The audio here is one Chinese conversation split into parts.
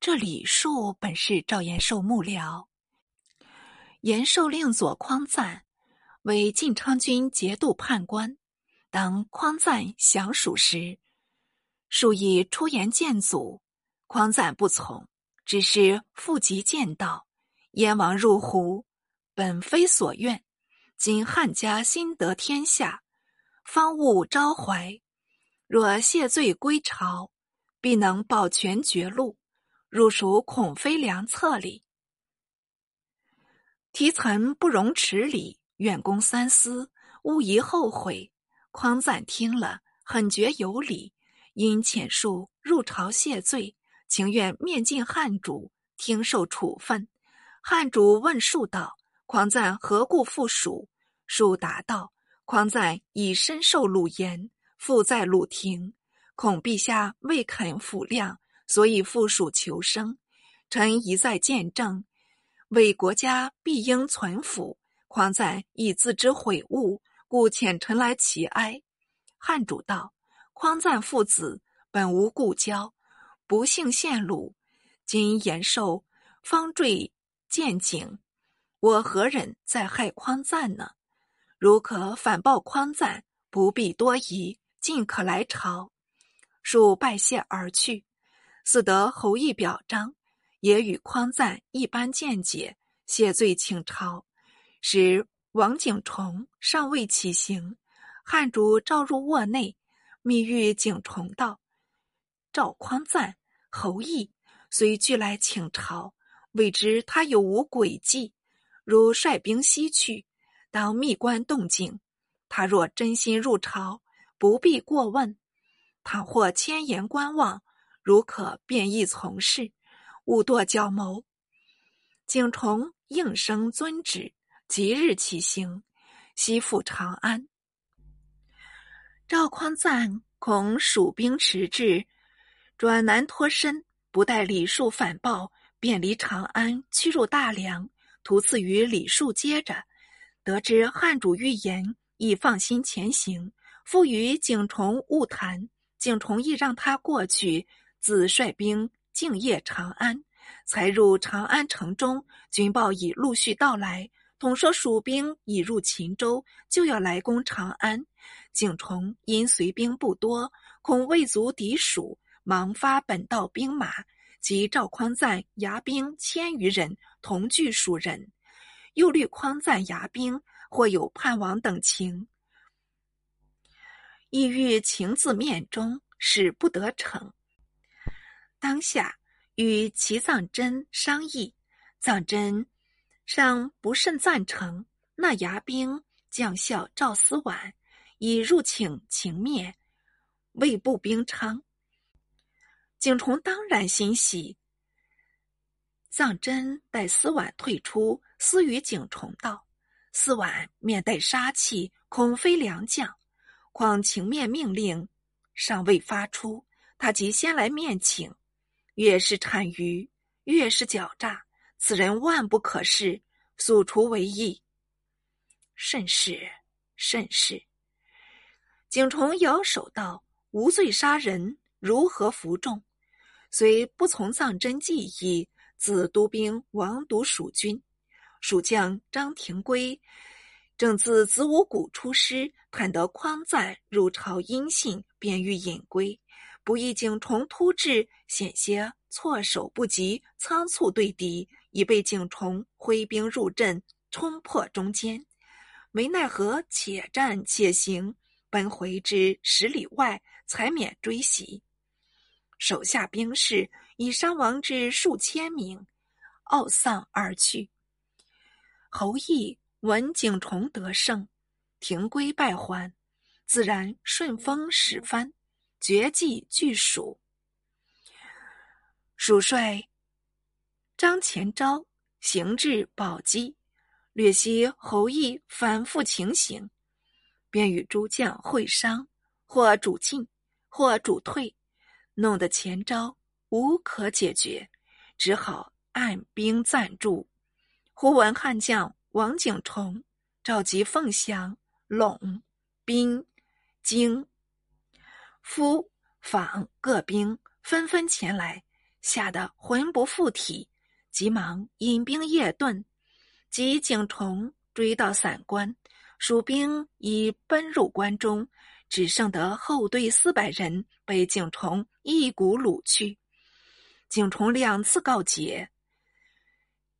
这李树本是赵延寿幕僚，延寿令左匡赞为晋昌军节度判官。当匡赞降蜀时，树以出言谏阻，匡赞不从，只是复即谏道：“燕王入胡，本非所愿。今汉家新得天下，方务昭怀，若谢罪归朝，必能保全绝路。”入蜀恐非良策里。提岑不容迟礼，愿公三思，勿疑后悔。匡赞听了，很觉有理，因遣恕入朝谢罪，情愿面见汉主，听受处分。汉主问树道：“匡赞何故复蜀？”树答道：“匡赞已深受鲁言，复在鲁庭，恐陛下未肯抚谅。”所以复蜀求生，臣一再见证，为国家必应存抚。匡赞亦自知悔悟，故遣臣来祈哀。汉主道：匡赞父子本无故交，不幸陷虏，今延寿方坠见景，我何忍再害匡赞呢？如可反报匡赞，不必多疑，尽可来朝。恕拜谢而去。似得侯毅表彰，也与匡赞一般见解，谢罪请朝。使王景崇尚未起行，汉主召入卧内，密谕景崇道：“赵匡赞、侯毅虽俱来请朝，未知他有无诡计。如率兵西去，当密观动静。他若真心入朝，不必过问；倘或千言观望。”如可便宜从事，勿多交谋。景崇应声遵旨，即日起行，西赴长安。赵匡赞恐蜀兵迟至，转南脱身，不待李树反报，便离长安，驱入大梁，途次与李树接着。得知汉主预言，已放心前行，复与景崇晤谈，景崇亦让他过去。自率兵敬业长安，才入长安城中，军报已陆续到来。统说蜀兵已入秦州，就要来攻长安。景崇因随兵不多，恐未足敌蜀，忙发本道兵马及赵匡赞牙兵千余人，同据蜀人。又虑匡赞牙兵或有叛王等情，意欲情字面中，使不得逞。当下与齐藏真商议，藏真尚不甚赞成。那牙兵将校赵思婉已入请情面，未步兵昌。景崇当然欣喜。藏真待思婉退出，私语景崇道：“思婉面带杀气，恐非良将。况情面命令尚未发出，他即先来面请。”越是谄谀，越是狡诈，此人万不可视，速除为义。甚是，甚是。景崇摇手道：“无罪杀人，如何服众？”虽不从藏真计议，自督兵王独蜀军，蜀将张廷圭正自子午谷出师，探得匡赞入朝音信，便欲引归。不意景崇突至，险些措手不及，仓促对敌，已被景崇挥兵入阵，冲破中间。没奈何，且战且行，奔回至十里外，才免追袭。手下兵士已伤亡至数千名，懊丧而去。侯毅闻景崇得胜，停归败还，自然顺风使帆。绝迹拒蜀，蜀帅张前昭行至宝鸡，略悉侯毅反复情形，便与诸将会商，或主进，或主退，弄得前昭无可解决，只好按兵暂住。忽闻汉将王景崇召集凤翔、陇、兵、京。夫访各兵纷纷前来，吓得魂不附体，急忙引兵夜遁。及景崇追到散关，蜀兵已奔入关中，只剩得后队四百人被景崇一股掳去。景崇两次告捷，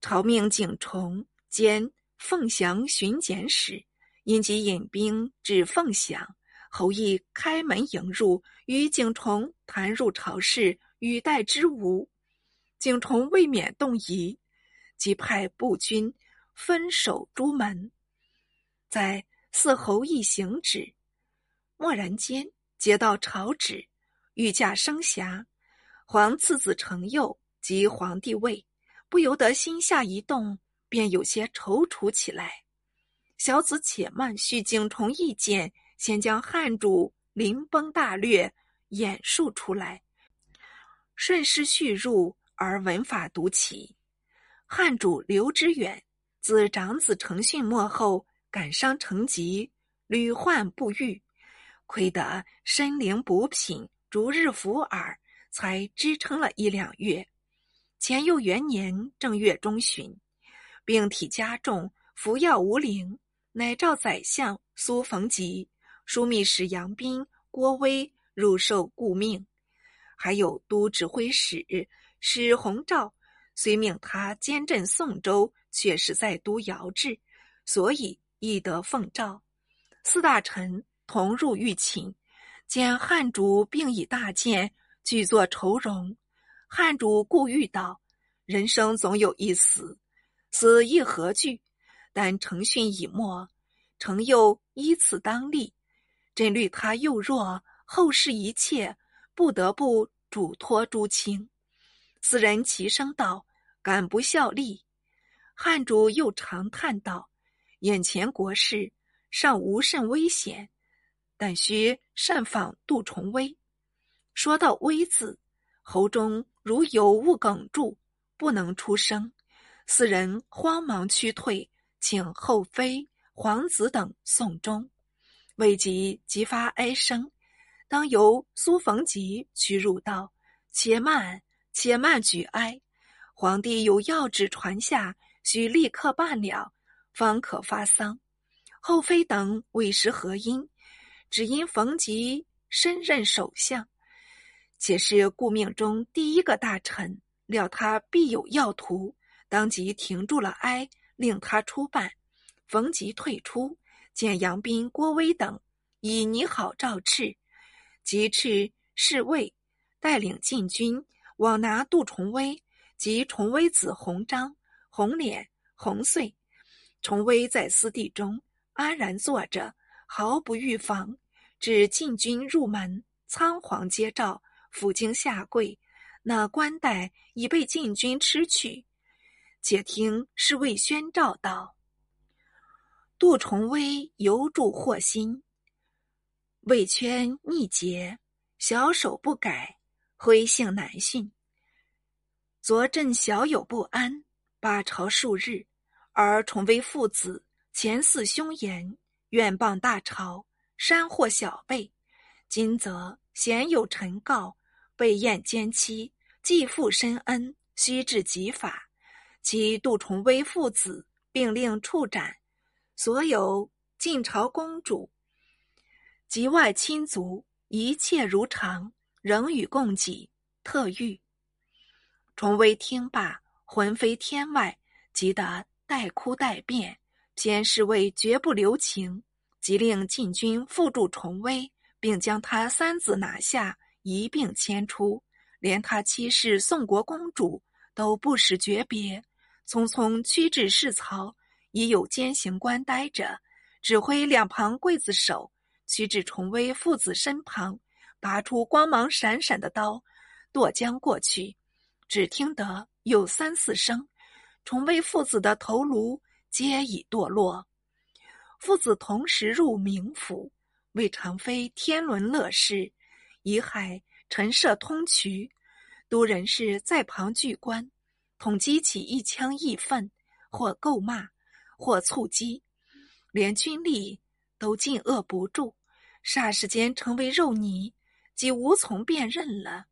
朝命景崇兼凤翔巡检使，因即引兵至凤翔。侯毅开门迎入，与景崇谈入朝事，语带之无。景崇未免动疑，即派步军分守朱门。在四侯毅行止，蓦然间接到朝旨，御驾升霞，皇次子承佑即皇帝位，不由得心下一动，便有些踌躇起来。小子且慢，叙景崇意见。先将汉主临崩大略演述出来，顺势叙入而文法读起。汉主刘知远自长子承训末后，感伤成疾，屡患不愈，亏得参苓补品，逐日服耳，才支撑了一两月。前又元年正月中旬，病体加重，服药无灵，乃召宰相苏逢吉。枢密使杨斌、郭威入受顾命，还有都指挥使史弘照，虽命他兼镇宋州，却是在都遥制，所以亦得奉诏。四大臣同入御寝，见汉主病已大剑，俱作愁容。汉主故欲道：“人生总有一死，死亦何惧？但承训已没，诚又依次当立。”朕虑他幼弱，后事一切不得不嘱托诸卿。四人齐声道：“敢不效力？”汉主又长叹道：“眼前国事尚无甚危险，但须善访杜重威。”说到“威”字，喉中如有物哽住，不能出声。四人慌忙屈退，请后妃、皇子等送终。未及即发哀声，当由苏逢吉屈入道：“且慢，且慢，举哀！皇帝有要旨传下，须立刻办了，方可发丧。”后妃等委实何因，只因逢吉身任首相，且是顾命中第一个大臣，料他必有要图，当即停住了哀，令他出办。逢吉退出。见杨斌、郭威等以你好诏敕，即敕侍卫带领禁军往拿杜重威及重威子弘章、红脸、红穗。重威在私地中安然坐着，毫不预防。至禁军入门，仓皇接诏，抚经下跪，那冠带已被禁军吃去。且听侍卫宣诏道。杜重威犹著祸心，魏圈逆节，小手不改，灰性难驯。昨朕小有不安，八朝数日，而重威父子前似凶言，愿谤大朝，山祸小辈。今则贤有臣告，被燕奸妻，继父深恩，须治极法。其杜重威父子，并令处斩。所有晋朝公主及外亲族，一切如常，仍与共给。特谕。崇威听罢，魂飞天外，急得带哭带辩。偏侍卫绝不留情，即令禁军缚住崇威，并将他三子拿下，一并迁出，连他妻室宋国公主都不使诀别，匆匆驱至市曹。已有监刑官待着，指挥两旁刽子手驱至崇威父子身旁，拔出光芒闪闪的刀，剁将过去。只听得有三四声，崇威父子的头颅皆已堕落。父子同时入冥府，为常妃天伦乐事，遗骸陈设通衢。都人士在旁聚观，统激起一腔义愤，或诟骂。或促击，连军力都禁遏不住，霎时间成为肉泥，即无从辨认了。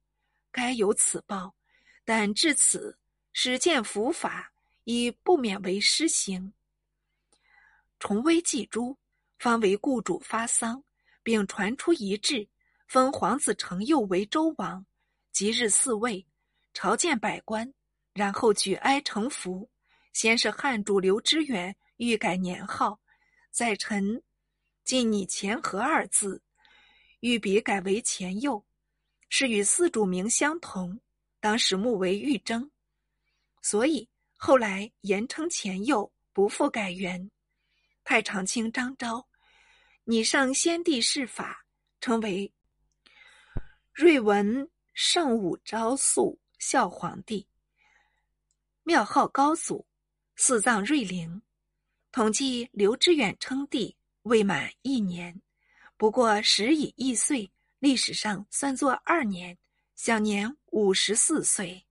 该有此报，但至此始见伏法，已不免为施行。崇威祭诸，方为故主发丧，并传出遗志，封皇子承佑为周王。即日嗣位，朝见百官，然后举哀成服。先是汉主刘知远欲改年号，在臣尽拟前和二字，欲笔改为前右，是与四主名相同。当时目为玉征，所以后来言称前右，不复改元。太常卿张昭拟上先帝谥法，称为睿文圣武昭肃孝皇帝，庙号高祖，四葬瑞陵。统计刘知远称帝未满一年，不过时已一岁，历史上算作二年。享年五十四岁。